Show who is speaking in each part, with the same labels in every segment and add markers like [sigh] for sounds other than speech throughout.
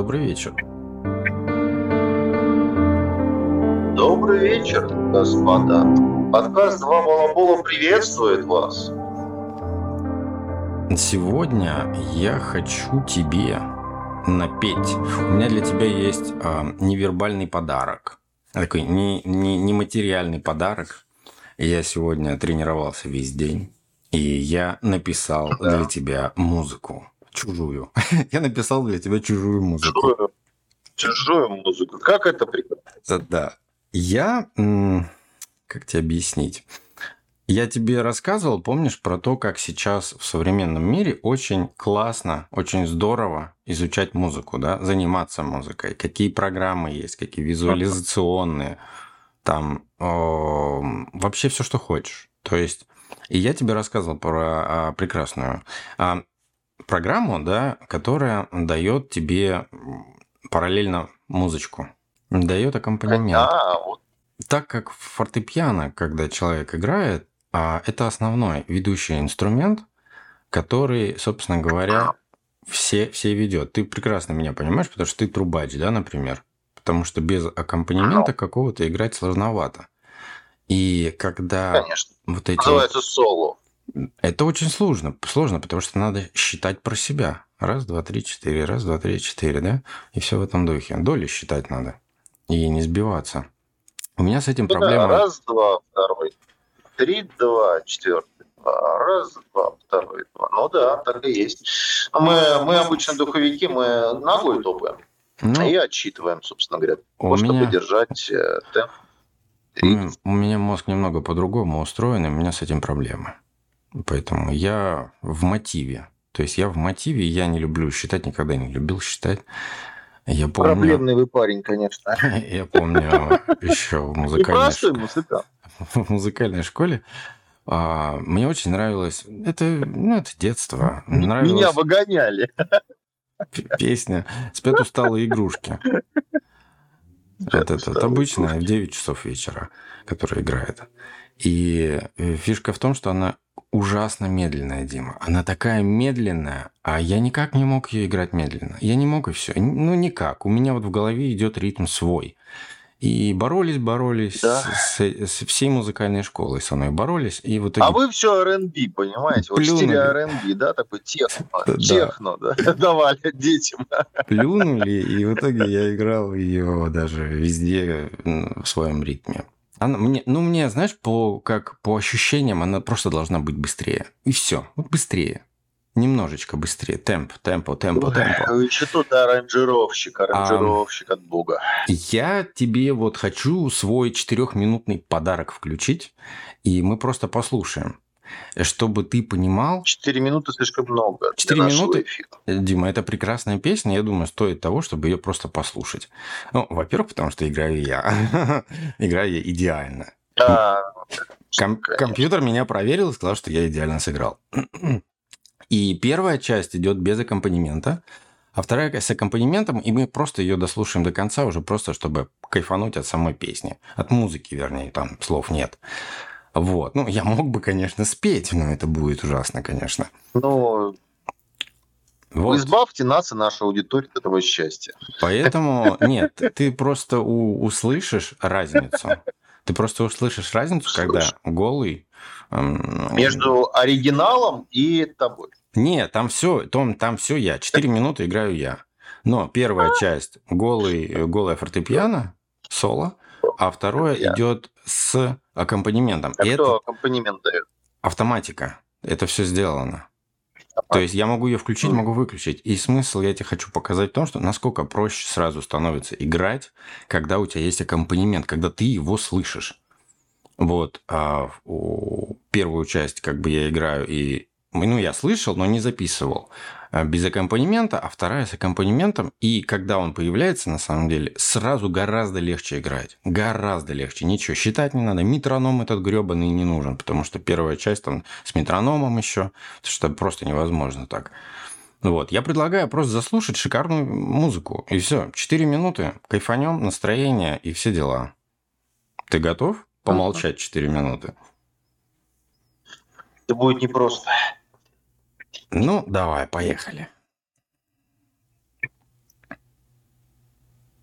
Speaker 1: Добрый вечер.
Speaker 2: Добрый вечер, господа. Подкаст «Два балабола» приветствует вас.
Speaker 1: Сегодня я хочу тебе напеть. У меня для тебя есть э, невербальный подарок. Такой не, не, нематериальный подарок. Я сегодня тренировался весь день. И я написал да. для тебя музыку. Чужую. [laughs] я написал для тебя чужую музыку.
Speaker 2: Чужую, чужую музыку. Как это прекрасно.
Speaker 1: Да. Я... Как тебе объяснить? Я тебе рассказывал, помнишь, про то, как сейчас в современном мире очень классно, очень здорово изучать музыку, да, заниматься музыкой, какие программы есть, какие визуализационные, там э, вообще все, что хочешь. То есть, и я тебе рассказывал про а, прекрасную а, программу, да, которая дает тебе параллельно музычку, дает аккомпанемент. А, вот. Так как фортепиано, когда человек играет, а это основной ведущий инструмент, который, собственно говоря, все, все ведет. Ты прекрасно меня понимаешь, потому что ты трубач, да, например. Потому что без аккомпанемента какого-то играть сложновато. И когда
Speaker 2: Конечно.
Speaker 1: вот эти...
Speaker 2: Называется соло.
Speaker 1: Это очень сложно. Сложно, потому что надо считать про себя. Раз, два, три, четыре, раз, два, три, четыре, да? И все в этом духе. Доли считать надо. И не сбиваться. У меня с этим ну, проблема...
Speaker 2: Да, раз, два, второй три, два, четвертый, два, раз, два, второй, два. Ну да, так и есть. Мы, мы обычно духовики, мы ногой топаем. Ну, и отчитываем, собственно говоря, у чтобы меня... держать э, темп.
Speaker 1: У меня мозг немного по-другому устроен, и у меня с этим проблемы. Поэтому я в мотиве. То есть я в мотиве, я не люблю считать, никогда не любил считать. Я помню...
Speaker 2: Проблемный вы парень, конечно. [laughs]
Speaker 1: Я помню еще в музыкальной школе [laughs] в музыкальной школе. А, мне очень нравилось. Это, ну, это детство. Нравилось...
Speaker 2: Меня выгоняли.
Speaker 1: Песня «Спят усталые игрушки». [laughs] Вот это обычная в 9 часов вечера, которая играет. И э, фишка в том, что она ужасно медленная, Дима. Она такая медленная, а я никак не мог ее играть медленно. Я не мог и все. Ну, никак. У меня вот в голове идет ритм свой. И боролись, боролись да. с, с всей музыкальной школой со мной боролись. И вот
Speaker 2: итоге... А вы все R&B, понимаете? Вот стиле R&B, да, такой техно, да. техно, да, [laughs] давали детям.
Speaker 1: Плюнули, и в итоге я играл ее даже везде в своем ритме. Она мне, ну, мне, знаешь, по, как по ощущениям, она просто должна быть быстрее. И все. Вот быстрее немножечко быстрее. Темп, темпо, темпо, темпо.
Speaker 2: Еще тут аранжировщик, аранжировщик а, от бога.
Speaker 1: Я тебе вот хочу свой четырехминутный подарок включить, и мы просто послушаем. Чтобы ты понимал...
Speaker 2: Четыре минуты слишком много.
Speaker 1: Четыре минуты? Дима, это прекрасная песня. Я думаю, стоит того, чтобы ее просто послушать. Ну, во-первых, потому что играю я. [laughs] играю я идеально.
Speaker 2: Да,
Speaker 1: Ком- компьютер меня проверил и сказал, что я идеально сыграл. И первая часть идет без аккомпанемента, а вторая с аккомпанементом, и мы просто ее дослушаем до конца, уже просто чтобы кайфануть от самой песни. От музыки, вернее, там слов нет. Вот. Ну, я мог бы, конечно, спеть, но это будет ужасно, конечно.
Speaker 2: Ну, вот. Избавьте нас и нашу аудиторию от этого счастья.
Speaker 1: Поэтому, нет, ты просто у, услышишь разницу. Ты просто услышишь разницу, когда голый...
Speaker 2: Эм, Между оригиналом и тобой.
Speaker 1: Нет, там все, там, там все я. Четыре минуты играю я. Но первая часть голый, голая фортепиано, соло, а второе я. идет с аккомпанементом.
Speaker 2: А это аккомпанемент дает?
Speaker 1: Автоматика. Это все сделано. То есть я могу ее включить, могу выключить. И смысл я тебе хочу показать в том, что насколько проще сразу становится играть, когда у тебя есть аккомпанемент, когда ты его слышишь. Вот. А первую часть как бы я играю и ну, я слышал, но не записывал без аккомпанемента, а вторая с аккомпанементом. И когда он появляется, на самом деле, сразу гораздо легче играть. Гораздо легче. Ничего, считать не надо. Метроном этот гребаный не нужен, потому что первая часть там с метрономом еще, что просто невозможно так. Вот, я предлагаю просто заслушать шикарную музыку. И все, 4 минуты, кайфанем, настроение и все дела. Ты готов помолчать 4 минуты?
Speaker 2: Это будет непросто.
Speaker 1: Ну, давай, поехали.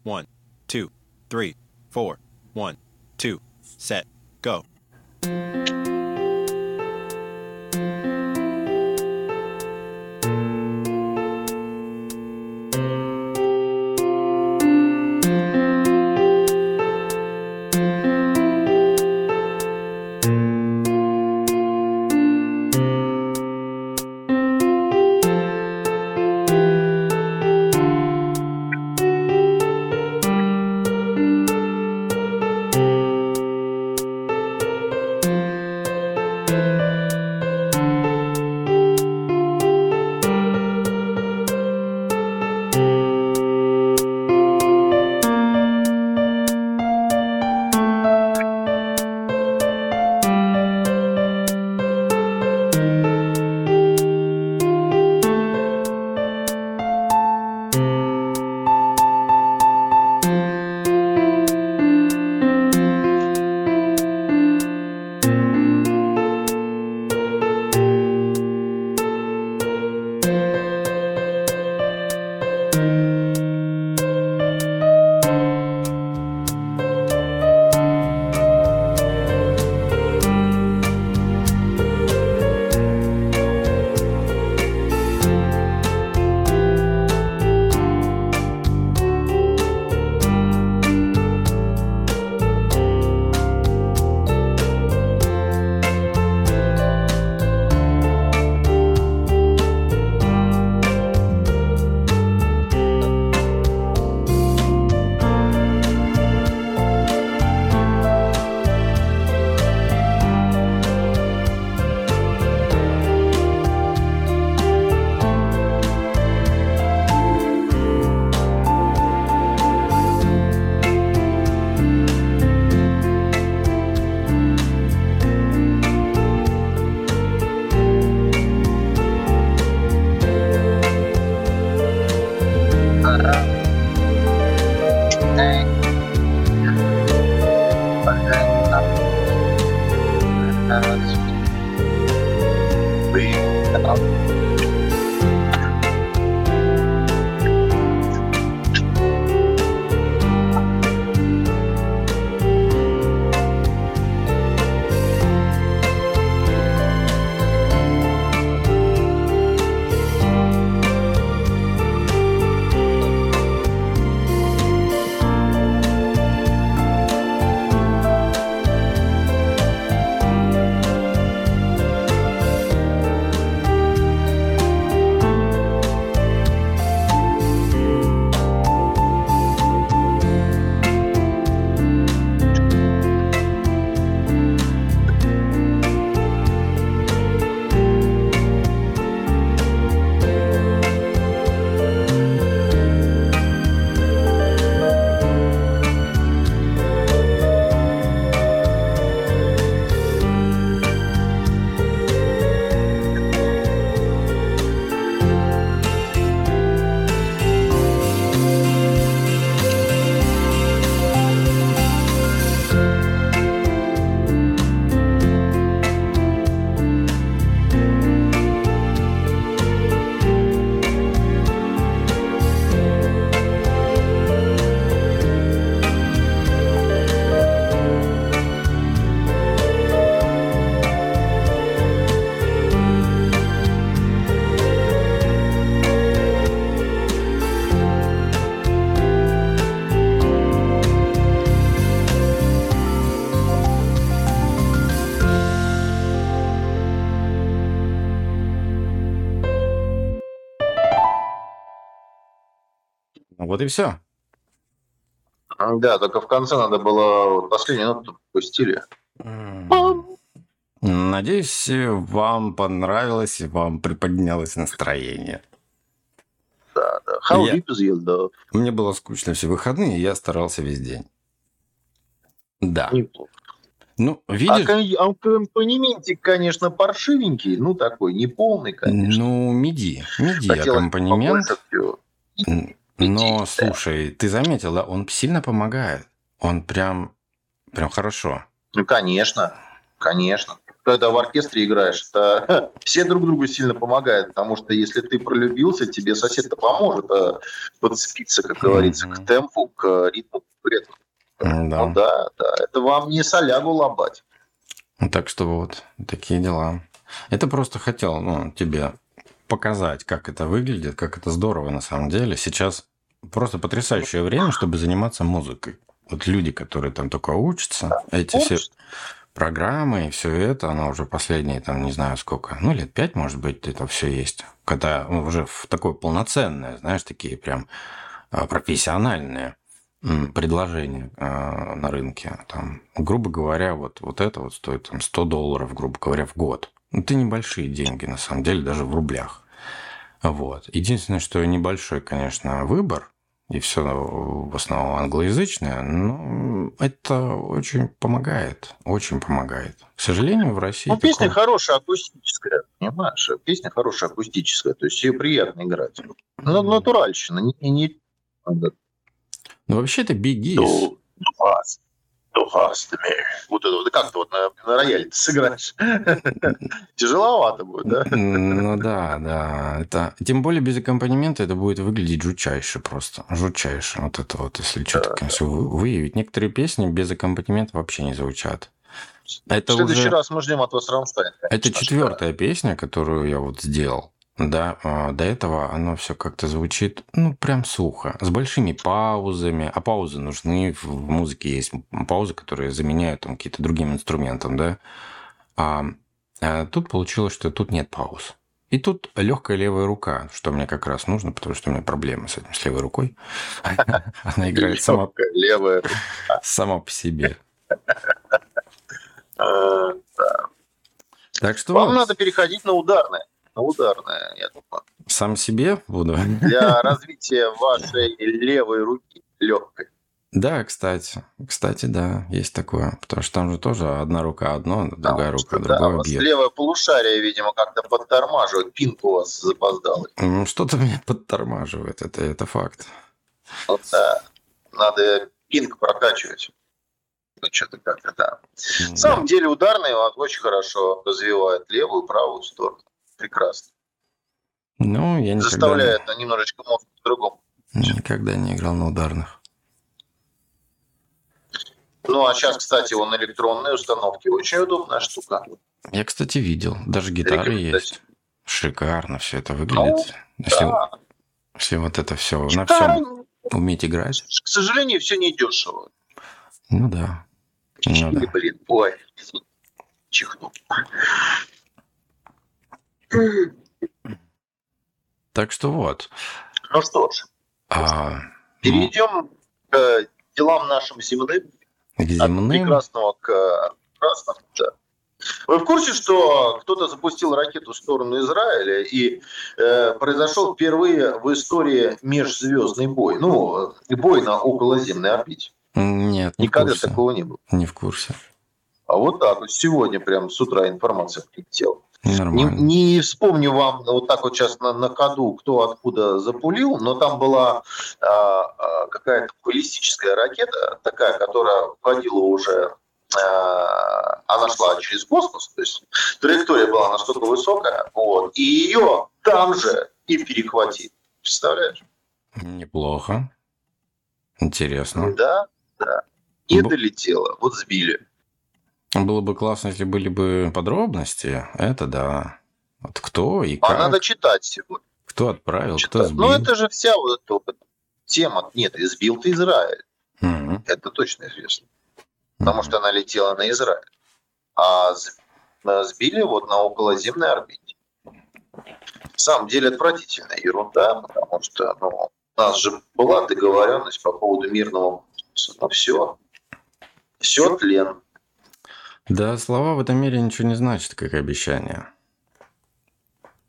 Speaker 3: One, two, three, four. One, two, set, go.
Speaker 1: Вот и все.
Speaker 2: Да, только в конце надо было последнюю ноту пустили.
Speaker 1: Надеюсь, вам понравилось, вам приподнялось настроение.
Speaker 2: Да, да. How
Speaker 1: Я-
Speaker 2: is love?
Speaker 1: Мне было скучно все выходные, и я старался весь день. Да.
Speaker 2: Неплохо.
Speaker 1: Ну,
Speaker 2: А
Speaker 1: видишь,
Speaker 2: а аккомпанементик, конечно, паршивенький, ну такой, неполный, конечно.
Speaker 1: ну, миди, миди
Speaker 2: Хотелось
Speaker 1: аккомпанемент. Но, слушай, ты заметил, да, он сильно помогает. Он прям, прям хорошо.
Speaker 2: Ну, конечно, конечно. когда в оркестре играешь, это [laughs] все друг другу сильно помогают, потому что если ты пролюбился, тебе сосед-то поможет а, подцепиться, как говорится, mm-hmm. к темпу, к ритму, к ритму. Да. Ну да, да, это вам не солягу лобать.
Speaker 1: Так что вот, такие дела. Это просто хотел ну, тебе показать, как это выглядит, как это здорово на самом деле. Сейчас просто потрясающее время, чтобы заниматься музыкой. Вот люди, которые там только учатся, эти все программы и все это, оно уже последние, там, не знаю сколько, ну, лет пять, может быть, это все есть. Когда ну, уже в такое полноценное, знаешь, такие прям а, профессиональные предложения а, на рынке. Там, грубо говоря, вот, вот это вот стоит там, 100 долларов, грубо говоря, в год. Это небольшие деньги, на самом деле, даже в рублях. Вот. Единственное, что небольшой, конечно, выбор, и все в основном англоязычное, но это очень помогает, очень помогает. К сожалению, в России... Ну,
Speaker 2: песня такое... хорошая, акустическая, понимаешь? Песня хорошая, акустическая, то есть ее приятно играть. Ну, натуральщина, не... не...
Speaker 1: Ну, вообще это бигис. Ну,
Speaker 2: вот это вот, как ты вот на, на рояле сыграешь? [laughs] Тяжеловато будет, да?
Speaker 1: Ну да, да. Это, тем более без аккомпанемента это будет выглядеть жутчайше просто. Жутчайше. Вот это вот, если что-то, конечно, выявить. Некоторые песни без аккомпанемента вообще не звучат.
Speaker 2: Это в следующий уже... раз мы ждем от вас Рамштайн.
Speaker 1: Это четвертая песня, которую я вот сделал. Да, а, до этого оно все как-то звучит, ну, прям сухо, с большими паузами. А паузы нужны, в музыке есть паузы, которые заменяют там какие-то другим инструментом, да. А, а тут получилось, что тут нет пауз. И тут легкая левая рука, что мне как раз нужно, потому что у меня проблемы с этим, с левой рукой. [laughs] Она играет сама, левая сама по себе.
Speaker 2: А, так что Вам надо переходить на ударное ударная, я думаю.
Speaker 1: Сам себе буду?
Speaker 2: Для развития вашей левой руки легкой.
Speaker 1: Да, кстати. Кстати, да, есть такое. Потому что там же тоже одна рука одно, другая да, рука другое
Speaker 2: да, бьет. Левое полушарие, видимо, как-то подтормаживает. Пинк у вас запоздал.
Speaker 1: Что-то меня подтормаживает, это, это факт.
Speaker 2: Вот, да. Надо пинг прокачивать. Ну, что-то как-то, да. да. На самом деле ударные очень хорошо развивает левую и правую сторону прекрасно.
Speaker 1: Ну, я никогда...
Speaker 2: Заставляет на немножечко мозг по-другому.
Speaker 1: Никогда не играл на ударных.
Speaker 2: Ну, а сейчас, кстати, он электронные установки. Очень удобная штука.
Speaker 1: Я, кстати, видел. Даже гитары есть. Шикарно все это выглядит. Ну, если, да. если вот это все на всем уметь играть.
Speaker 2: К сожалению, все не дешево.
Speaker 1: Ну да. Ну,
Speaker 2: да. Блин, ой, чихнул.
Speaker 1: Так что вот.
Speaker 2: Ну что ж, а, перейдем к делам нашим земным.
Speaker 1: К земным?
Speaker 2: От прекрасного к красному, да. Вы в курсе, что кто-то запустил ракету в сторону Израиля и э, произошел впервые в истории межзвездный бой? Ну, бой на околоземной орбите.
Speaker 1: Нет,
Speaker 2: не Никогда в курсе. такого не было.
Speaker 1: Не в курсе.
Speaker 2: А вот так вот сегодня прям с утра информация прилетела.
Speaker 1: Не,
Speaker 2: не вспомню вам вот так вот сейчас на, на ходу, кто откуда запулил, но там была а, какая-то баллистическая ракета, такая, которая входила уже а, она шла через космос, то есть траектория была настолько высокая, вот, и ее там же и перехватили. Представляешь?
Speaker 1: Неплохо. Интересно.
Speaker 2: Да, да. И Б... долетело, вот сбили.
Speaker 1: Было бы классно, если были бы подробности. Это да. Вот кто и а как.
Speaker 2: А надо читать сегодня.
Speaker 1: Кто отправил, читать. кто
Speaker 2: сбил. Ну, это же вся вот эта тема. Нет, избил ты Израиль.
Speaker 1: Угу.
Speaker 2: Это точно известно. Потому угу. что она летела на Израиль. А сбили вот на околоземной орбите. На самом деле отвратительная ерунда, потому что ну, у нас же была договоренность по поводу мирного но все. Все тлен.
Speaker 1: Да, слова в этом мире ничего не значат, как обещания.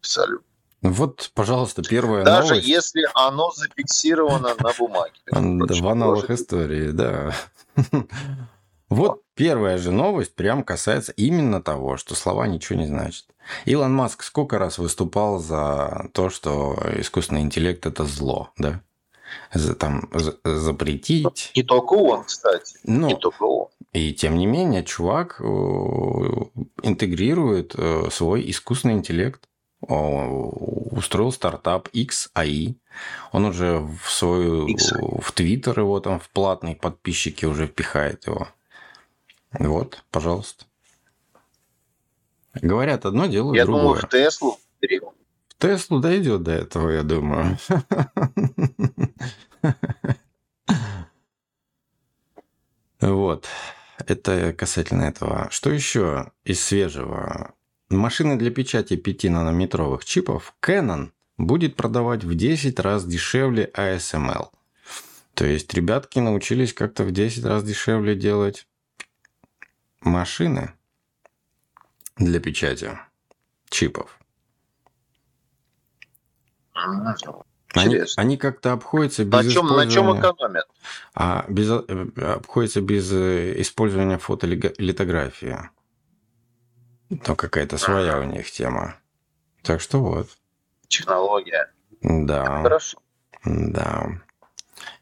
Speaker 2: Абсолютно.
Speaker 1: Вот, пожалуйста, первая
Speaker 2: Даже
Speaker 1: новость.
Speaker 2: Даже если оно зафиксировано на бумаге.
Speaker 1: В аналах истории, да. [laughs] Вот первая же новость прям касается именно того, что слова ничего не значат. Илон Маск сколько раз выступал за то, что искусственный интеллект это зло, да? За, там, запретить.
Speaker 2: Не только он, кстати.
Speaker 1: Ну,
Speaker 2: не только он.
Speaker 1: И тем не менее, чувак интегрирует свой искусственный интеллект устроил стартап XAI. Он уже в свою X. в Твиттер его там в платные подписчики уже впихает его. Вот, пожалуйста. Говорят одно, делают
Speaker 2: я
Speaker 1: другое.
Speaker 2: Я думаю, в Теслу.
Speaker 1: В Теслу дойдет до этого, я думаю. [laughs] Вот. Это касательно этого. Что еще из свежего? Машины для печати 5-нанометровых чипов Canon будет продавать в 10 раз дешевле ASML. То есть ребятки научились как-то в 10 раз дешевле делать машины для печати чипов. Они, они как-то обходятся без
Speaker 2: на чем,
Speaker 1: использования...
Speaker 2: На чем экономят?
Speaker 1: А, без, э, обходятся без э, использования фотолитографии. То какая-то своя у них тема. Так что вот.
Speaker 2: Технология.
Speaker 1: Да.
Speaker 2: Хорошо.
Speaker 1: Да.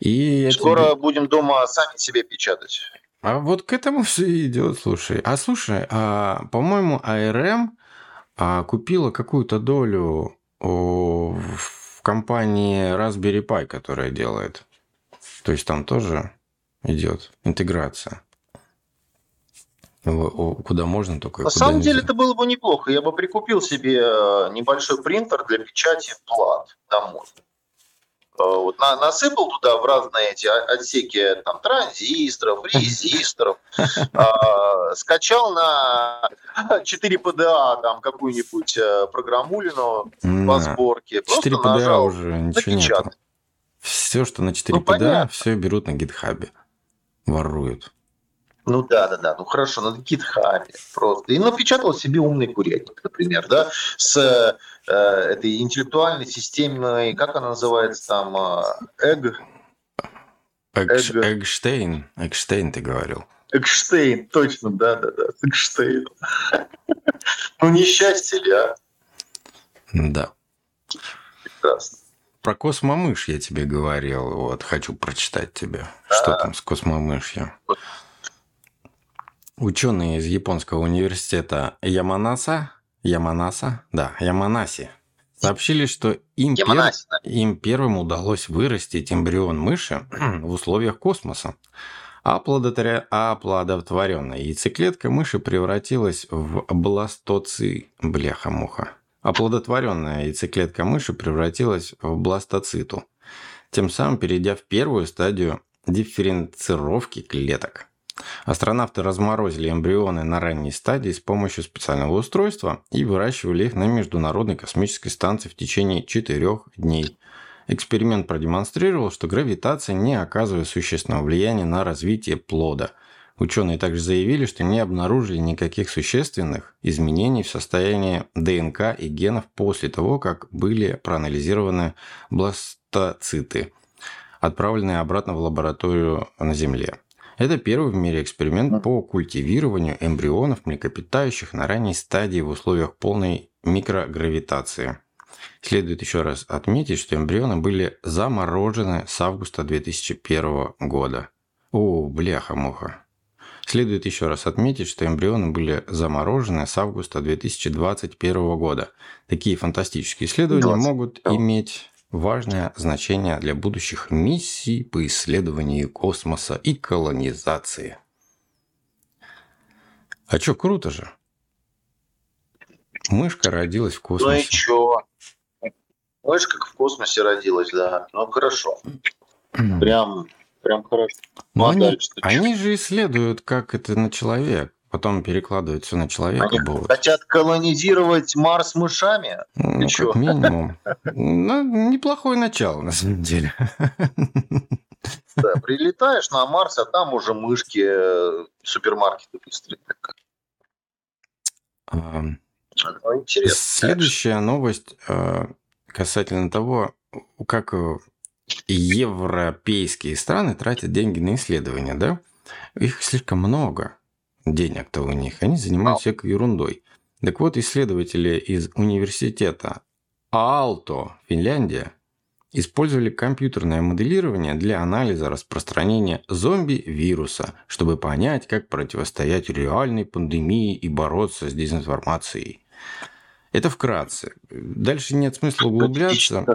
Speaker 1: И
Speaker 2: Скоро тебе... будем дома сами себе печатать.
Speaker 1: А вот к этому все идет, слушай. А слушай, а, по-моему, АРМ а, купила какую-то долю о, в компании Raspberry Pi, которая делает. То есть там тоже идет интеграция куда можно только.
Speaker 2: На самом нельзя. деле это было бы неплохо. Я бы прикупил себе э, небольшой принтер для печати плат домой. Э, вот на, насыпал туда в разные эти отсеки там, транзисторов, резисторов, э, скачал на 4 PDA там какую-нибудь э, программулину по сборке.
Speaker 1: 4 PDA уже ничего нет. Все, что на 4 ну, PDA, все берут на гитхабе. Воруют.
Speaker 2: Ну да, да, да. Ну хорошо, на гитхабе просто. И напечатал себе умный курятник, например, да, с э, этой интеллектуальной системой, как она называется там, Эг.
Speaker 1: Эгш, Эгштейн. Эгштейн ты говорил.
Speaker 2: Экштейн, точно, да, да, да, Экштейн. Ну, несчастье ли, а?
Speaker 1: Да.
Speaker 2: Прекрасно.
Speaker 1: Про космомыш я тебе говорил, вот, хочу прочитать тебе, что там с космомышью. Ученые из японского университета Яманаса, Яманаса, да, Яманаси, сообщили, что им, пер... им первым удалось вырастить эмбрион мыши в условиях космоса. А оплодотворенная яйцеклетка мыши превратилась в бластоци... Бляха-муха. Оплодотворенная яйцеклетка мыши превратилась в бластоциту, тем самым перейдя в первую стадию дифференцировки клеток. Астронавты разморозили эмбрионы на ранней стадии с помощью специального устройства и выращивали их на Международной космической станции в течение четырех дней. Эксперимент продемонстрировал, что гравитация не оказывает существенного влияния на развитие плода. Ученые также заявили, что не обнаружили никаких существенных изменений в состоянии ДНК и генов после того, как были проанализированы бластоциты, отправленные обратно в лабораторию на Земле. Это первый в мире эксперимент по культивированию эмбрионов млекопитающих на ранней стадии в условиях полной микрогравитации. Следует еще раз отметить, что эмбрионы были заморожены с августа 2001 года. О, бляха-муха. Следует еще раз отметить, что эмбрионы были заморожены с августа 2021 года. Такие фантастические исследования 20. могут иметь важное значение для будущих миссий по исследованию космоса и колонизации. А чё, круто же. Мышка родилась в космосе.
Speaker 2: Ну и чё? Мышка в космосе родилась, да. Ну хорошо. Прям, прям хорошо.
Speaker 1: Ну, они, они же исследуют, как это на человек потом перекладывать все на человека Они будут.
Speaker 2: Хотят колонизировать Марс мышами?
Speaker 1: Ну, Ты как минимум. [laughs] Ну, неплохое начало, на самом деле.
Speaker 2: Да, прилетаешь на Марс, а там уже мышки, э, супермаркеты быстрые.
Speaker 1: А, ну. Следующая новость э, касательно того, как европейские страны тратят деньги на исследования, да? Их слишком много денег-то у них, они занимаются всякой ерундой. Так вот, исследователи из университета Аалто, Финляндия, использовали компьютерное моделирование для анализа распространения зомби-вируса, чтобы понять, как противостоять реальной пандемии и бороться с дезинформацией. Это вкратце. Дальше нет смысла углубляться,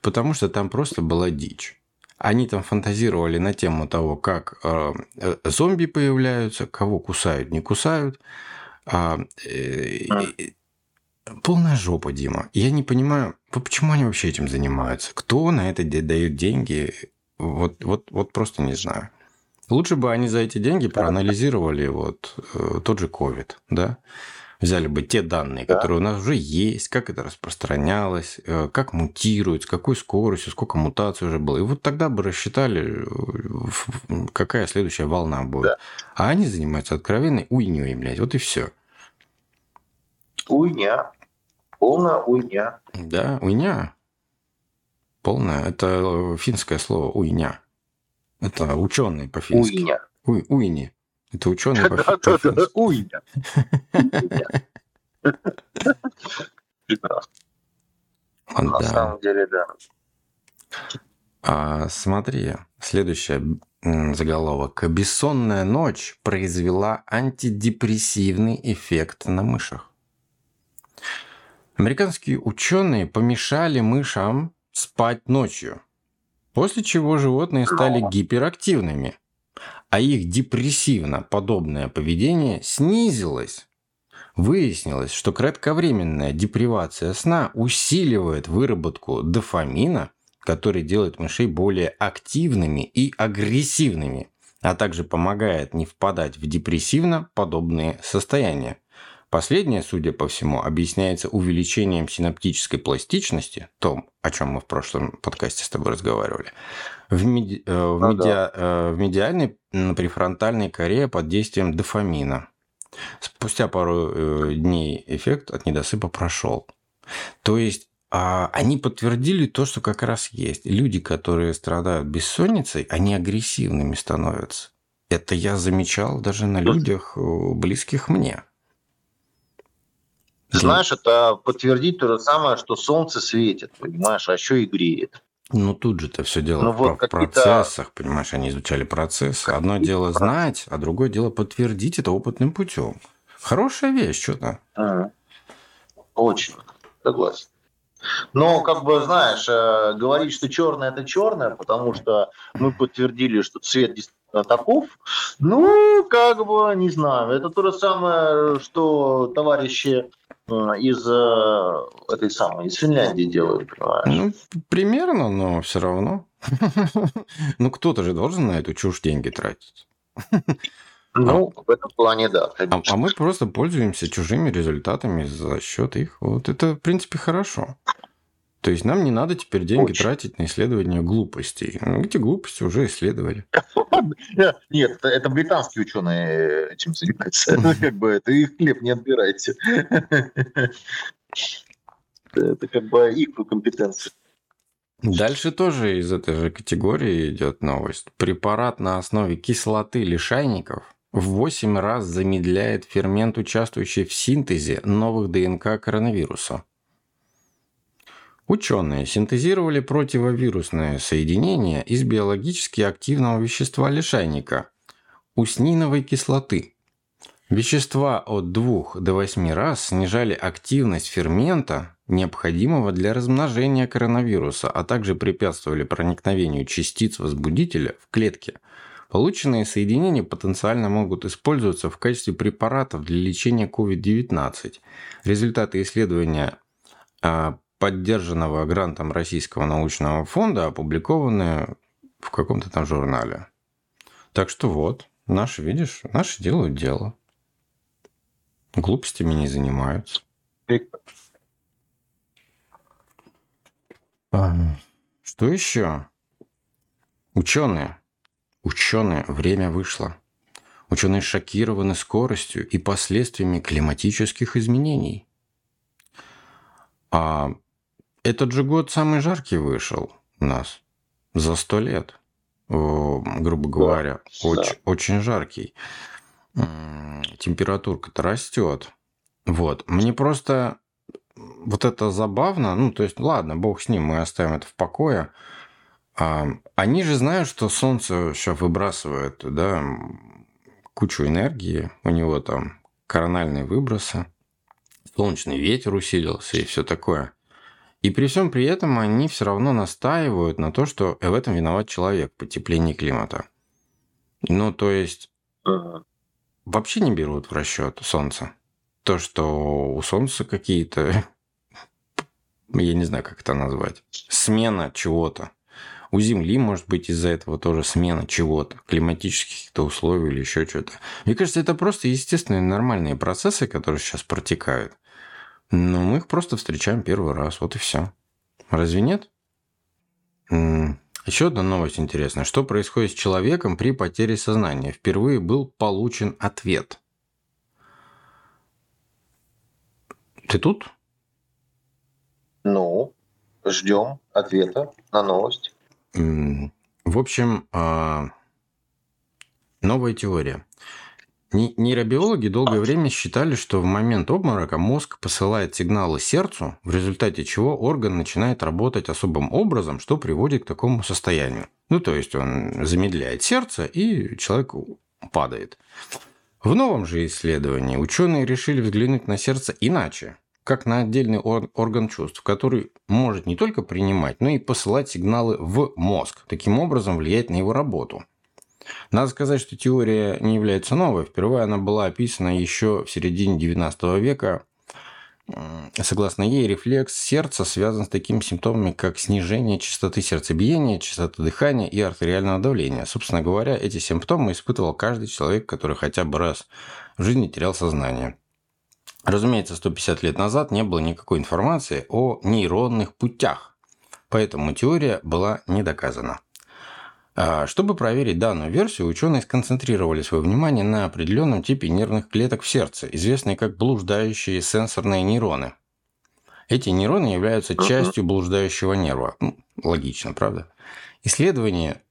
Speaker 1: потому что там просто была дичь. Они там фантазировали на тему того, как э, э зомби появляются, кого кусают, не кусают. А, э, полная жопа, Дима. Я не понимаю, почему они вообще этим занимаются? Кто на это дает деньги? Вот, вот, вот просто не знаю. Лучше бы они за эти деньги проанализировали вот э, тот же COVID, да? Взяли бы те данные, да. которые у нас уже есть, как это распространялось, э, как мутирует, с какой скоростью, сколько мутаций уже было. И вот тогда бы рассчитали, э, какая следующая волна будет. Да. А они занимаются откровенной уйней, блядь, вот и все.
Speaker 2: Уйня. Полная уйня.
Speaker 1: Да, уйня. Полная. Это финское слово уйня. Это ученые по-фински. Уйня. Уй, уйни. Это ученый по Уйня.
Speaker 2: Прекрасно. На самом деле, да.
Speaker 1: А, смотри, следующая заголовок. Бессонная ночь произвела антидепрессивный эффект на мышах. Американские ученые помешали мышам спать ночью, после чего животные стали гиперактивными – а их депрессивно-подобное поведение снизилось. Выяснилось, что кратковременная депривация сна усиливает выработку дофамина, который делает мышей более активными и агрессивными, а также помогает не впадать в депрессивно-подобные состояния. Последнее, судя по всему, объясняется увеличением синаптической пластичности, том, о чем мы в прошлом подкасте с тобой разговаривали, в, меди... Э, в, ну, медиа... да. Э, в медиальной префронтальной коре под действием дофамина. Спустя пару э, дней эффект от недосыпа прошел. То есть а, они подтвердили то, что как раз есть. Люди, которые страдают бессонницей, они агрессивными становятся. Это я замечал даже на людях, близких мне.
Speaker 2: Знаешь, это подтвердить то же самое, что солнце светит, понимаешь, а еще и греет.
Speaker 1: Ну, тут же это все дело ну, в вот процессах, понимаешь, они изучали процессы. Одно дело знать, а другое дело подтвердить это опытным путем. Хорошая вещь, что-то.
Speaker 2: Очень, согласен. Но, как бы, знаешь, э, говорить, что черное это черное, потому что мы подтвердили, что цвет действительно таков, ну, как бы, не знаю. Это то же самое, что товарищи из э, этой самой, из Финляндии делают, понимаешь?
Speaker 1: Ну, примерно, но все равно. [laughs] Ну, кто-то же должен на эту чушь деньги тратить.
Speaker 2: Ну, а, в этом плане, да.
Speaker 1: А, а мы просто пользуемся чужими результатами за счет их. Вот это, в принципе, хорошо. То есть нам не надо теперь деньги Очень. тратить на исследование глупостей. Эти глупости уже исследовали. [laughs]
Speaker 2: Нет, это, это британские ученые этим занимаются. [laughs] Ну, как бы это их хлеб не отбирайте. [laughs] Это как бы их компетенция.
Speaker 1: Дальше тоже из этой же категории идет новость. Препарат на основе кислоты лишайников в 8 раз замедляет фермент, участвующий в синтезе новых ДНК коронавируса. Ученые синтезировали противовирусное соединение из биологически активного вещества лишайника – усниновой кислоты. Вещества от 2 до 8 раз снижали активность фермента, необходимого для размножения коронавируса, а также препятствовали проникновению частиц возбудителя в клетки. Полученные соединения потенциально могут использоваться в качестве препаратов для лечения COVID-19. Результаты исследования а, поддержанного грантом Российского научного фонда, опубликованные в каком-то там журнале. Так что вот, наши, видишь, наши делают дело. Глупостями не занимаются. Что еще? Ученые. Ученые, время вышло. Ученые шокированы скоростью и последствиями климатических изменений. А этот же год самый жаркий вышел у нас за сто лет, грубо говоря, да, очень, да. очень жаркий. Температурка-то растет. Вот. Мне просто вот это забавно. Ну, то есть, ладно, бог с ним, мы оставим это в покое. А, они же знают, что Солнце сейчас выбрасывает, да, кучу энергии. У него там корональные выбросы. Солнечный ветер усилился и все такое. И при всем при этом они все равно настаивают на то, что в этом виноват человек, потепление климата. Ну, то есть, вообще не берут в расчет Солнце. То, что у Солнца какие-то, [laughs] я не знаю, как это назвать, смена чего-то. У Земли может быть из-за этого тоже смена чего-то, климатических то условий или еще что-то. Мне кажется, это просто естественные нормальные процессы, которые сейчас протекают. Но мы их просто встречаем первый раз, вот и все. Разве нет? Еще одна новость интересная. Что происходит с человеком при потере сознания? Впервые был получен ответ. Ты тут?
Speaker 2: Ну, ждем ответа на новость.
Speaker 1: В общем, а, новая теория. Нейробиологи долгое время считали, что в момент обморока мозг посылает сигналы сердцу, в результате чего орган начинает работать особым образом, что приводит к такому состоянию. Ну, то есть он замедляет сердце, и человек падает. В новом же исследовании ученые решили взглянуть на сердце иначе, как на отдельный орган чувств, который может не только принимать, но и посылать сигналы в мозг, таким образом влиять на его работу – надо сказать, что теория не является новой. Впервые она была описана еще в середине XIX века. Согласно ей, рефлекс сердца связан с такими симптомами, как снижение частоты сердцебиения, частоты дыхания и артериального давления. Собственно говоря, эти симптомы испытывал каждый человек, который хотя бы раз в жизни терял сознание. Разумеется, 150 лет назад не было никакой информации о нейронных путях, поэтому теория была не доказана. А, чтобы проверить данную версию, ученые сконцентрировали свое внимание на определенном типе нервных клеток в сердце, известные как блуждающие сенсорные нейроны. Эти нейроны являются частью блуждающего нерва. Ну, логично, правда? Исследование,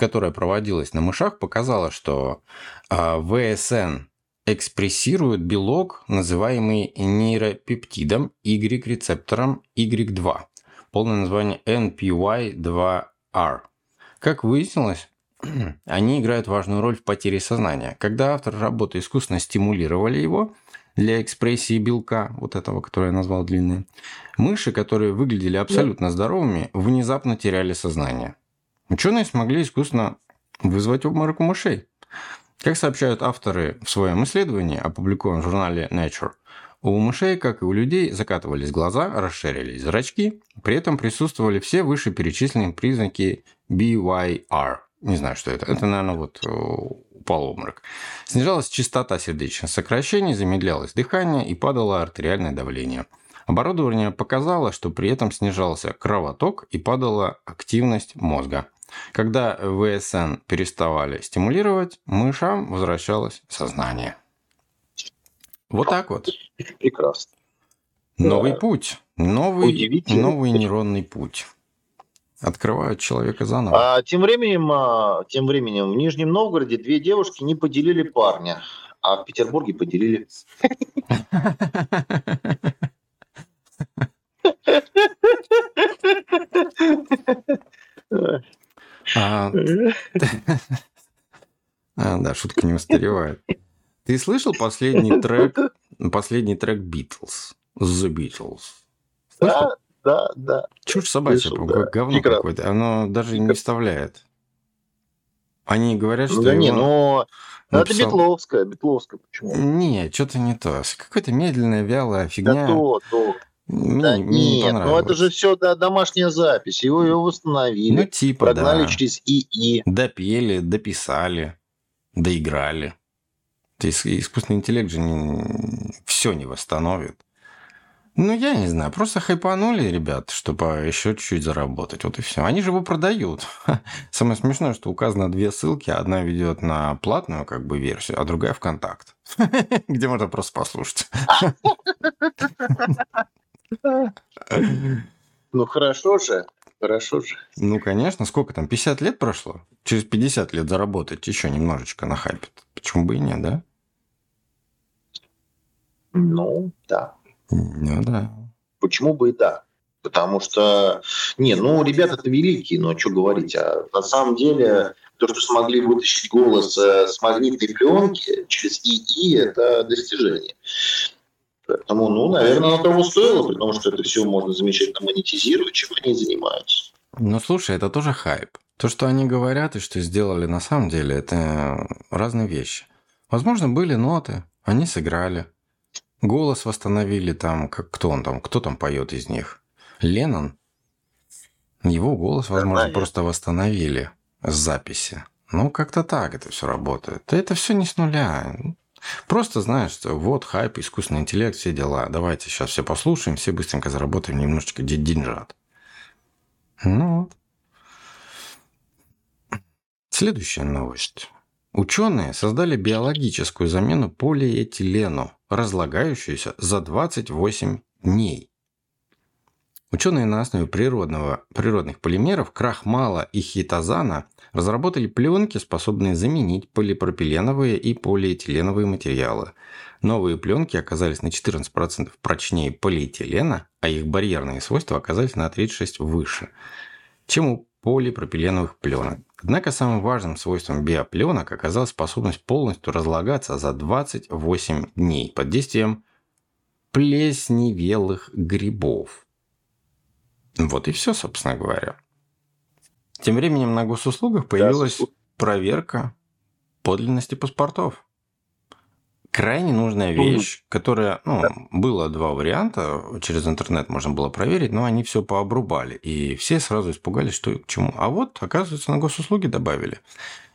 Speaker 1: которое проводилось на мышах, показало, что а, ВСН экспрессирует белок, называемый нейропептидом Y-рецептором Y2. Полное название NPY2R. Как выяснилось, [clears throat] они играют важную роль в потере сознания. Когда авторы работы искусственно стимулировали его для экспрессии белка, вот этого, который я назвал длинный, мыши, которые выглядели абсолютно здоровыми, внезапно теряли сознание. Ученые смогли искусственно вызвать обморок у мышей. Как сообщают авторы в своем исследовании, опубликованном в журнале Nature, у мышей, как и у людей, закатывались глаза, расширились зрачки, при этом присутствовали все вышеперечисленные признаки BYR. Не знаю, что это. Это, наверное, вот э, упал обморок. Снижалась частота сердечных сокращений, замедлялось дыхание и падало артериальное давление. Оборудование показало, что при этом снижался кровоток и падала активность мозга. Когда ВСН переставали стимулировать, мышам возвращалось сознание. Вот так вот.
Speaker 2: Прекрасно.
Speaker 1: Новый да. путь. Новый, новый нейронный путь. Открывают человека заново.
Speaker 2: А, тем временем, а, тем временем в Нижнем Новгороде две девушки не поделили парня, а в Петербурге поделили.
Speaker 1: А, а, да, шутка не устаревает. Ты слышал последний трек, последний трек Beatles? The Beatles.
Speaker 2: Да, да, да.
Speaker 1: Чушь собачья, Слышал, да. говно какое-то. Оно даже не вставляет. Они говорят, что
Speaker 2: Да его... не, но написал... это Бетловская, Бетловская, почему?
Speaker 1: Не, что-то не то. Какая-то медленная, вялая фигня.
Speaker 2: Да то, то. Мне, да мне нет, не ну это же все да, домашняя запись. Его, его восстановили.
Speaker 1: Ну, типа,
Speaker 2: Прогнали
Speaker 1: да.
Speaker 2: через ИИ.
Speaker 1: Допели, дописали, доиграли. То есть искусственный интеллект же не, все не восстановит. Ну, я не знаю, просто хайпанули, ребят, чтобы еще чуть-чуть заработать. Вот и все. Они же его продают. [laughs] Самое смешное, что указано две ссылки. Одна ведет на платную как бы версию, а другая в контакт, [laughs] где можно просто послушать. [laughs]
Speaker 2: Ну, хорошо же. Хорошо же.
Speaker 1: Ну, конечно. Сколько там? 50 лет прошло? Через 50 лет заработать еще немножечко на хайпе. Почему бы и нет, да?
Speaker 2: Ну, да.
Speaker 1: Ну да.
Speaker 2: почему бы и да. Потому что, не, ну, ребята-то великие, но что говорить, а на самом деле то, что смогли вытащить голос э, с магнитной пленки через ИИ, это достижение. Поэтому, ну, наверное, оно того стоило, потому что это все можно замечательно монетизировать, чем они занимаются.
Speaker 1: Ну, слушай, это тоже хайп. То, что они говорят и что сделали на самом деле, это разные вещи. Возможно, были ноты, они сыграли. Голос восстановили там, как кто он там, кто там поет из них? Леннон? Его голос, возможно, да, просто восстановили с записи. Ну, как-то так это все работает. Это все не с нуля. Просто знаешь, что вот хайп, искусственный интеллект, все дела. Давайте сейчас все послушаем, все быстренько заработаем немножечко деньжат. Ну Следующая новость. Ученые создали биологическую замену полиэтилену, разлагающуюся за 28 дней. Ученые на основе природного, природных полимеров крахмала и хитозана разработали пленки, способные заменить полипропиленовые и полиэтиленовые материалы. Новые пленки оказались на 14% прочнее полиэтилена, а их барьерные свойства оказались на 36 выше, чем у полипропиленовых пленок. Однако самым важным свойством биопленок оказалась способность полностью разлагаться за 28 дней под действием плесневелых грибов. Вот и все, собственно говоря. Тем временем на госуслугах появилась проверка подлинности паспортов. Крайне нужная вещь, которая, ну, было два варианта, через интернет можно было проверить, но они все пообрубали, и все сразу испугались, что к чему. А вот, оказывается, на госуслуги добавили.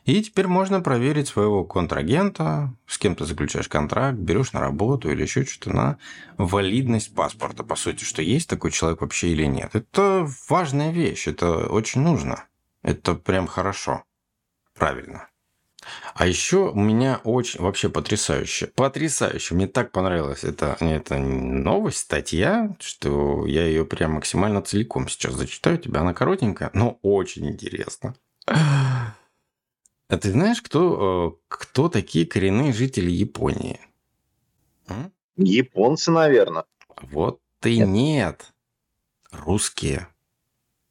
Speaker 1: И теперь можно проверить своего контрагента, с кем ты заключаешь контракт, берешь на работу или еще что-то на валидность паспорта, по сути, что есть такой человек вообще или нет. Это важная вещь, это очень нужно. Это прям хорошо. Правильно. А еще у меня очень вообще потрясающе. Потрясающе. Мне так понравилась эта, эта новость, статья, что я ее прям максимально целиком сейчас зачитаю тебе. Она коротенькая, но очень интересно. А ты знаешь, кто, э, кто такие коренные жители Японии?
Speaker 2: Японцы, наверное.
Speaker 1: Вот и нет. нет. Русские.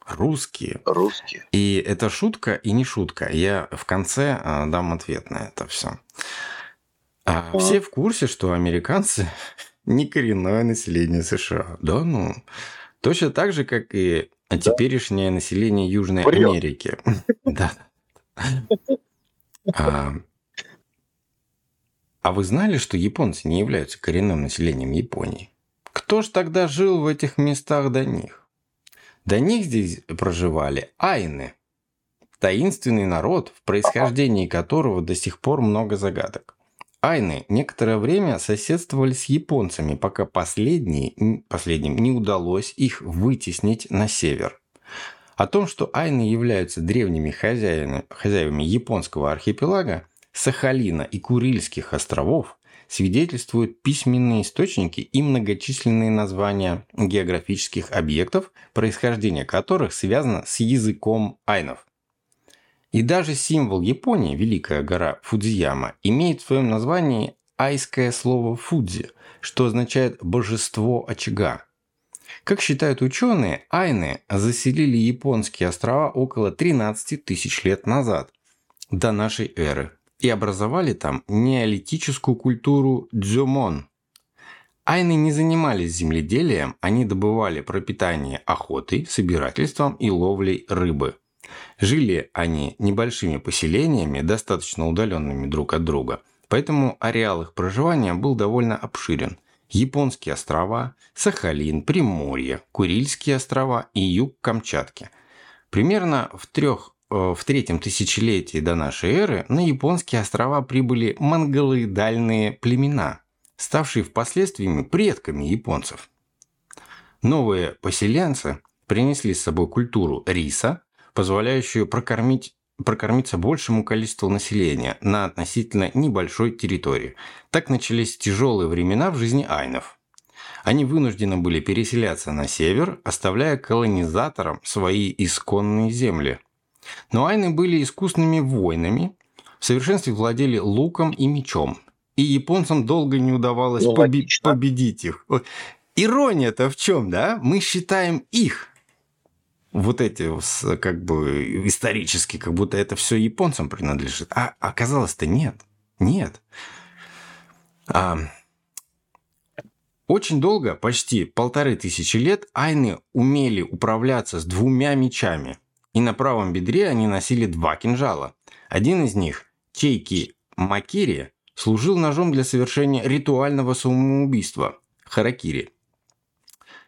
Speaker 1: Русские.
Speaker 2: Русские.
Speaker 1: И это шутка и не шутка. Я в конце э, дам ответ на это все. А все в курсе, что американцы [laughs] не коренное население США. Да, ну. Точно так же, как и теперешнее население Южной Америки. [laughs] Да. А, а вы знали, что японцы не являются коренным населением Японии? Кто ж тогда жил в этих местах до них? До них здесь проживали айны, таинственный народ, в происхождении которого до сих пор много загадок. Айны некоторое время соседствовали с японцами, пока последние, последним не удалось их вытеснить на север. О том, что айны являются древними хозяевами, хозяевами японского архипелага, Сахалина и Курильских островов, свидетельствуют письменные источники и многочисленные названия географических объектов, происхождение которых связано с языком айнов. И даже символ Японии, Великая гора Фудзияма, имеет в своем названии айское слово «фудзи», что означает «божество очага». Как считают ученые, айны заселили японские острова около 13 тысяч лет назад, до нашей эры, и образовали там неолитическую культуру дзюмон. Айны не занимались земледелием, они добывали пропитание охотой, собирательством и ловлей рыбы. Жили они небольшими поселениями, достаточно удаленными друг от друга, поэтому ареал их проживания был довольно обширен – Японские острова, Сахалин, Приморье, Курильские острова и юг Камчатки. Примерно в, трех, в третьем тысячелетии до нашей эры на японские острова прибыли монголоидальные племена, ставшие впоследствии предками японцев. Новые поселенцы принесли с собой культуру риса, позволяющую прокормить прокормиться большему количеству населения на относительно небольшой территории. Так начались тяжелые времена в жизни айнов. Они вынуждены были переселяться на север, оставляя колонизаторам свои исконные земли. Но айны были искусными воинами, в совершенстве владели луком и мечом. И японцам долго не удавалось ну, побе- победить их. ирония-то в чем, да? Мы считаем их вот эти как бы исторически, как будто это все японцам принадлежит. А оказалось-то нет. Нет. А, очень долго, почти полторы тысячи лет, айны умели управляться с двумя мечами. И на правом бедре они носили два кинжала. Один из них, Чейки Макири, служил ножом для совершения ритуального самоубийства – харакири.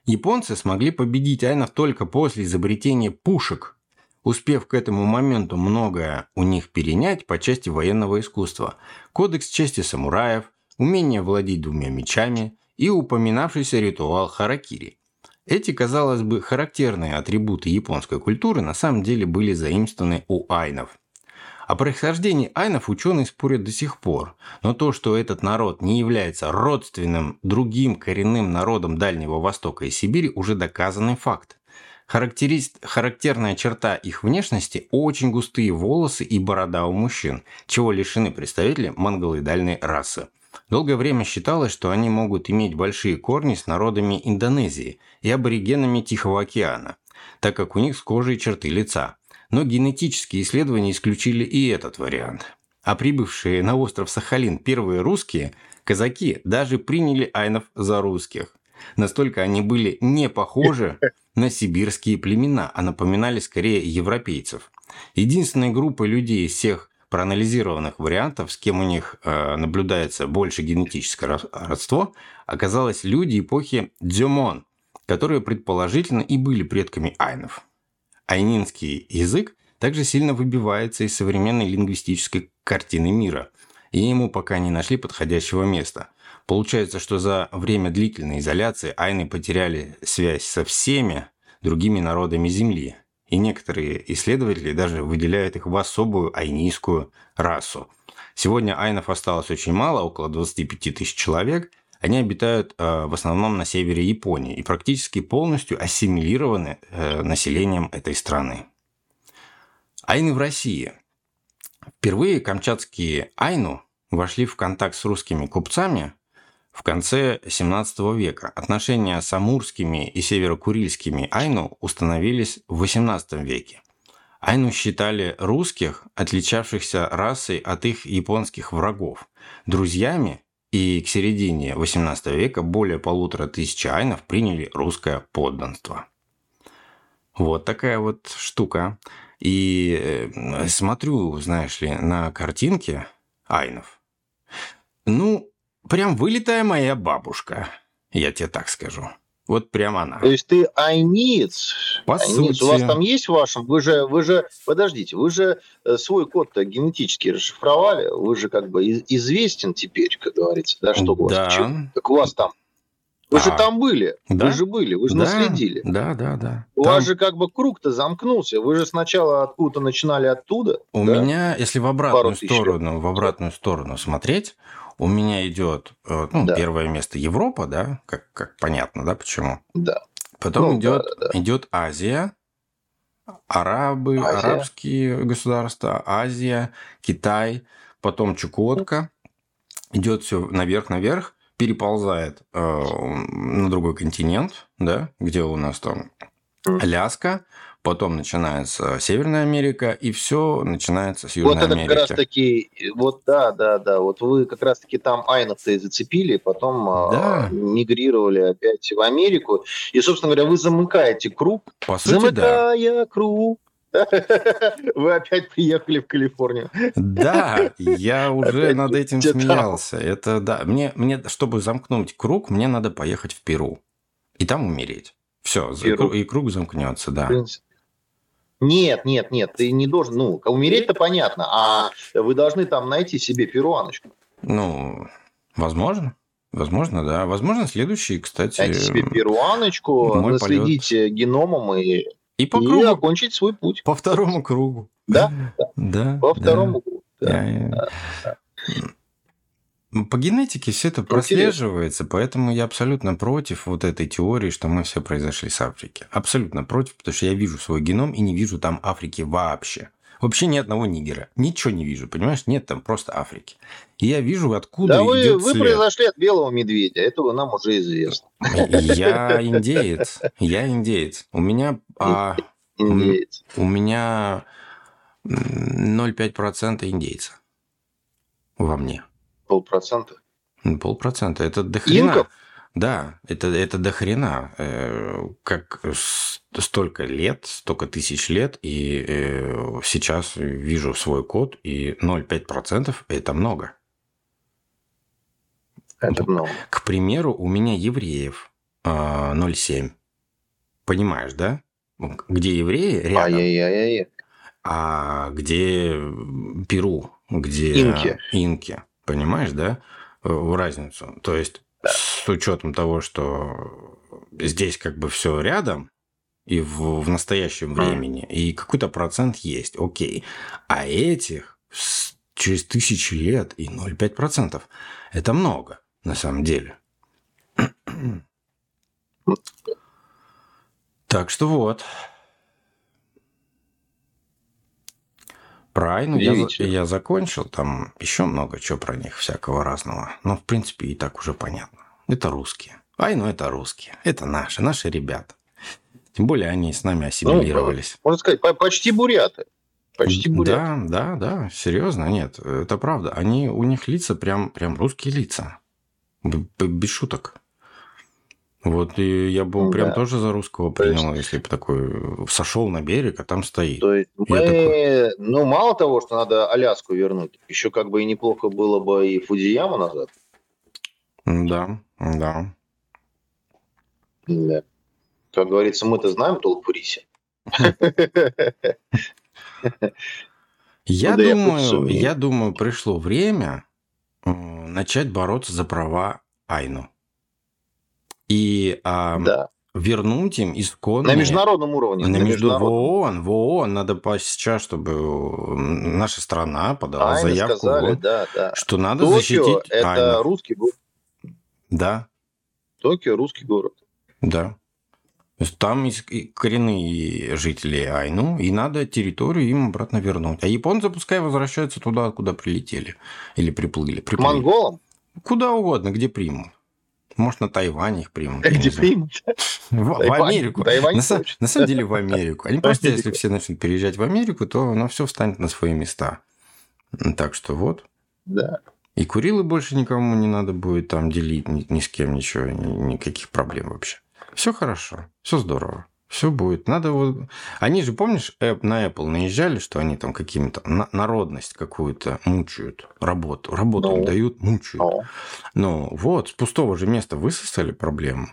Speaker 1: Японцы смогли победить айнов только после изобретения пушек, успев к этому моменту многое у них перенять по части военного искусства. Кодекс чести самураев, умение владеть двумя мечами и упоминавшийся ритуал харакири. Эти, казалось бы, характерные атрибуты японской культуры на самом деле были заимствованы у айнов. О происхождении айнов ученые спорят до сих пор, но то, что этот народ не является родственным другим коренным народам Дальнего Востока и Сибири, уже доказанный факт. Характерист... Характерная черта их внешности – очень густые волосы и борода у мужчин, чего лишены представители монголоидальной расы. Долгое время считалось, что они могут иметь большие корни с народами Индонезии и аборигенами Тихого океана, так как у них схожие черты лица но генетические исследования исключили и этот вариант. А прибывшие на остров Сахалин первые русские, казаки, даже приняли айнов за русских. Настолько они были не похожи на сибирские племена, а напоминали скорее европейцев. Единственной группой людей из всех проанализированных вариантов, с кем у них э, наблюдается больше генетическое родство, оказалось люди эпохи Дзюмон, которые предположительно и были предками айнов. Айнинский язык также сильно выбивается из современной лингвистической картины мира, и ему пока не нашли подходящего места. Получается, что за время длительной изоляции айны потеряли связь со всеми другими народами Земли, и некоторые исследователи даже выделяют их в особую айнийскую расу. Сегодня айнов осталось очень мало, около 25 тысяч человек – они обитают э, в основном на севере Японии и практически полностью ассимилированы э, населением этой страны. Айны в России. Впервые камчатские айну вошли в контакт с русскими купцами в конце 17 века. Отношения с амурскими и северокурильскими айну установились в 18 веке. Айну считали русских, отличавшихся расой от их японских врагов, друзьями и к середине XVIII века более полутора тысяч айнов приняли русское подданство. Вот такая вот штука. И э, смотрю, знаешь ли, на картинки айнов. Ну, прям вылитая моя бабушка, я тебе так скажу. Вот прямо она.
Speaker 2: То есть ты айниц.
Speaker 1: По
Speaker 2: айниц.
Speaker 1: сути.
Speaker 2: У вас там есть в вашем? Вы же, вы же, подождите, вы же э, свой код-то генетически расшифровали. Вы же как бы известен теперь, как говорится. Да, что у вас?
Speaker 1: Да.
Speaker 2: Чё? Так у вас там. Вы
Speaker 1: А.
Speaker 2: же там были.
Speaker 1: Да?
Speaker 2: Вы же были. Вы же
Speaker 1: Да,
Speaker 2: наследили.
Speaker 1: Да, да, да.
Speaker 2: У
Speaker 1: Там
Speaker 2: вас же как бы круг-то замкнулся. Вы же сначала откуда-то начинали оттуда.
Speaker 1: У
Speaker 2: да?
Speaker 1: меня, если в обратную
Speaker 2: Пару тысяч
Speaker 1: сторону, в обратную сторону смотреть, у меня идет э, ну,
Speaker 2: Да.
Speaker 1: первое место Европа, да, как, как понятно, да, почему.
Speaker 2: Да.
Speaker 1: Потом
Speaker 2: Ну,
Speaker 1: идет,
Speaker 2: да, да,
Speaker 1: идет Азия, арабы,
Speaker 2: Азия.
Speaker 1: арабские государства, Азия, Китай, потом Чукотка. Идет все наверх-наверх, переползает э, на другой континент, да, где у нас там. Аляска, потом начинается Северная Америка, и все начинается с
Speaker 2: Вот
Speaker 1: Южной
Speaker 2: это
Speaker 1: Америки.
Speaker 2: как раз таки, вот да, да, да, вот вы как раз таки там айнов-то и зацепили, потом а,
Speaker 1: Да.
Speaker 2: мигрировали опять в Америку, и, собственно говоря, вы замыкаете круг,
Speaker 1: По сути, да.
Speaker 2: замыкая круг, [laughs] вы опять приехали в Калифорнию.
Speaker 1: Да, я [laughs] уже
Speaker 2: Опять
Speaker 1: над этим
Speaker 2: там.
Speaker 1: смеялся. Это да. Мне, мне, чтобы замкнуть круг, мне надо поехать в Перу. И там умереть. Все, и круг замкнется,
Speaker 2: В
Speaker 1: да.
Speaker 2: принципе. Нет, нет, нет, ты не должен, ну, умереть-то понятно, а вы должны там найти себе перуаночку.
Speaker 1: Ну, возможно. Возможно, да. Возможно, следующий, кстати,
Speaker 2: Найти себе перуаночку, наследить э, геном и,
Speaker 1: и по
Speaker 2: и
Speaker 1: кругу,
Speaker 2: окончить свой путь.
Speaker 1: по второму кругу.
Speaker 2: Да,
Speaker 1: Да.
Speaker 2: по
Speaker 1: да.
Speaker 2: второму кругу. да.
Speaker 1: Я- я- По генетике все это прослеживается, поэтому я абсолютно против вот этой теории, что мы все произошли с Африки. Абсолютно против, потому что я вижу свой геном и не вижу там Африки вообще. Вообще ни одного нигера. Ничего не вижу, понимаешь? Нет там просто Африки. И я вижу, откуда
Speaker 2: Да вы,
Speaker 1: идет
Speaker 2: вы
Speaker 1: след.
Speaker 2: произошли от белого медведя, этого нам уже известно.
Speaker 1: Я индеец. Я индеец. У меня... а, [laughs]
Speaker 2: Индеец.
Speaker 1: у меня м, 0,5% индейца во мне.
Speaker 2: Полпроцента.
Speaker 1: Ну, Полпроцента. Это до хрена.
Speaker 2: Инков?
Speaker 1: Да, это, это до хрена. Э, Как столько лет, столько тысяч лет, и э, сейчас вижу свой код, и 0,5% это много.
Speaker 2: Это много.
Speaker 1: К примеру, у меня евреев а, 0,7. Понимаешь, да? Где евреи рядом,
Speaker 2: Ай-яй-яй-яй.
Speaker 1: а где Перу, где
Speaker 2: Инки.
Speaker 1: инки. Понимаешь, да? Э, Разницу. То есть с учетом того, что здесь как бы все рядом и в, в настоящем времени, и какой-то процент есть, окей. А этих через тысячи лет и 0,5%. Это много, на самом деле. Так что вот. Про Айну я, я закончил. Там еще много чего про них всякого разного. Но, в принципе, и так уже понятно. Это русские. Айну это русские. Это наши, наши ребята. Тем более они с нами ассимилировались.
Speaker 2: Можно сказать, по- почти буряты. Почти буряты.
Speaker 1: Да, да, да, серьезно, нет, это правда. Они, у них лица прям, прям русские лица. Без шуток. Вот и я бы
Speaker 2: Ну
Speaker 1: прям
Speaker 2: да.
Speaker 1: тоже за русского
Speaker 2: То есть-
Speaker 1: принял, если бы такой сошел на берег, а там стоит.
Speaker 2: То есть мы,
Speaker 1: такой-
Speaker 2: ну, мало того, что надо Аляску вернуть, еще как бы и неплохо было бы и Фудзияму назад.
Speaker 1: Да, да.
Speaker 2: Да. Как говорится, мы-то знаем толк в рисе.
Speaker 1: Я
Speaker 2: Ну
Speaker 1: думаю, я думаю, пришло время э, начать бороться за права Айну. И а,
Speaker 2: Да.
Speaker 1: вернуть им исконные...
Speaker 2: На международном уровне.
Speaker 1: На между в. ООН, в ООН надо сейчас, чтобы наша страна подала
Speaker 2: Айны
Speaker 1: заявку,
Speaker 2: сказали,
Speaker 1: ООН,
Speaker 2: да, да.
Speaker 1: что надо
Speaker 2: Токио
Speaker 1: защитить –
Speaker 2: это
Speaker 1: Айну.
Speaker 2: русский город.
Speaker 1: Да,
Speaker 2: Токио – русский город.
Speaker 1: да. То есть Там есть коренные жители Айну, и надо территорию им обратно вернуть. А японцы пускай возвращаются туда, куда прилетели. Или приплыли. Приплыли.
Speaker 2: монголам?
Speaker 1: Куда угодно, где примут. Может, на Тайвань их примут. не
Speaker 2: Где примут?
Speaker 1: В, в. Америку.
Speaker 2: Тайвань
Speaker 1: на, на самом деле в Америку. Они просто, если все начнут переезжать в Америку, то оно все встанет на свои места. Так что вот.
Speaker 2: Да.
Speaker 1: И Курилы больше никому не надо будет там делить ни, ни с кем ничего, ни- никаких проблем вообще. Все хорошо, все здорово. Все будет. Надо вот... Они же, помнишь, на Apple наезжали, что они там какими-то на- народность какую-то мучают, работу. Работу им
Speaker 2: Ну.
Speaker 1: дают, мучают.
Speaker 2: Ну,
Speaker 1: Ну вот, с пустого же места высосали проблему.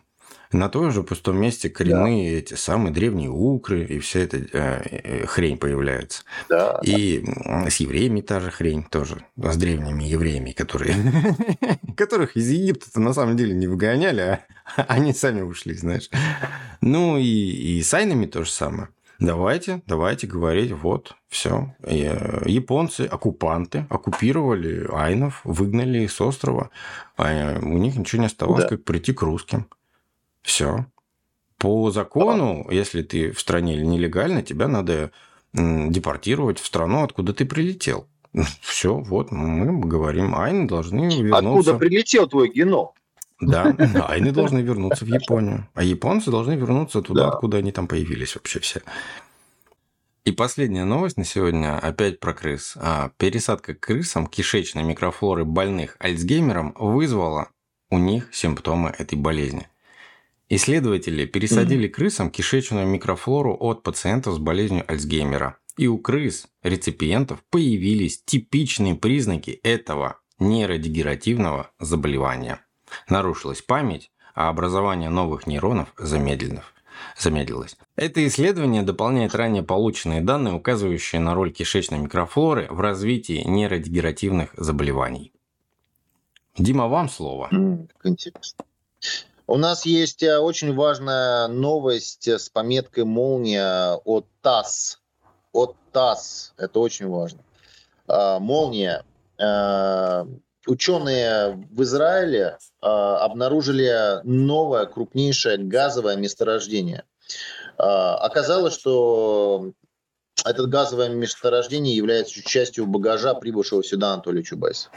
Speaker 1: На том же пустом месте коренные эти самые древние укры и вся эта э, э, хрень появляется.
Speaker 2: да.
Speaker 1: И с евреями та же хрень тоже. С древними евреями, которые... [laughs] которых из Египта на самом деле не выгоняли, а [laughs] они сами ушли, знаешь. Ну и, и с айнами то же самое. Давайте, давайте говорить, вот, все. Японцы, оккупанты, оккупировали айнов, выгнали их с острова. А у них ничего не оставалось,
Speaker 2: Да.
Speaker 1: как прийти к русским. Все. По закону, если ты в стране нелегально, тебя надо депортировать в страну, откуда ты прилетел. [laughs] Все, вот мы говорим, айны должны вернуться.
Speaker 2: Откуда прилетел твой геном?
Speaker 1: Да, айны должны вернуться в Японию. А японцы должны вернуться туда,
Speaker 2: Да.
Speaker 1: откуда они там появились вообще все. И последняя новость на сегодня опять про крыс. А, пересадка крысам кишечной микрофлоры больных Альцгеймером вызвала у них симптомы этой болезни. Исследователи пересадили крысам кишечную микрофлору от пациентов с болезнью Альцгеймера. И у крыс, реципиентов, появились типичные признаки этого нейродегеративного заболевания. Нарушилась память, а образование новых нейронов замедлено. замедлилось. Это исследование дополняет ранее полученные данные, указывающие на роль кишечной микрофлоры в развитии нейродегеративных заболеваний. Дима, вам слово.
Speaker 2: Как интересно. У нас есть э, очень важная новость с пометкой «Молния» от ТАСС. От ТАСС. Это очень важно. А, Молния. Ученые в Израиле обнаружили новое крупнейшее газовое месторождение. Оказалось, что Этот газовое месторождение является частью багажа прибывшего сюда Анатолия Чубайса.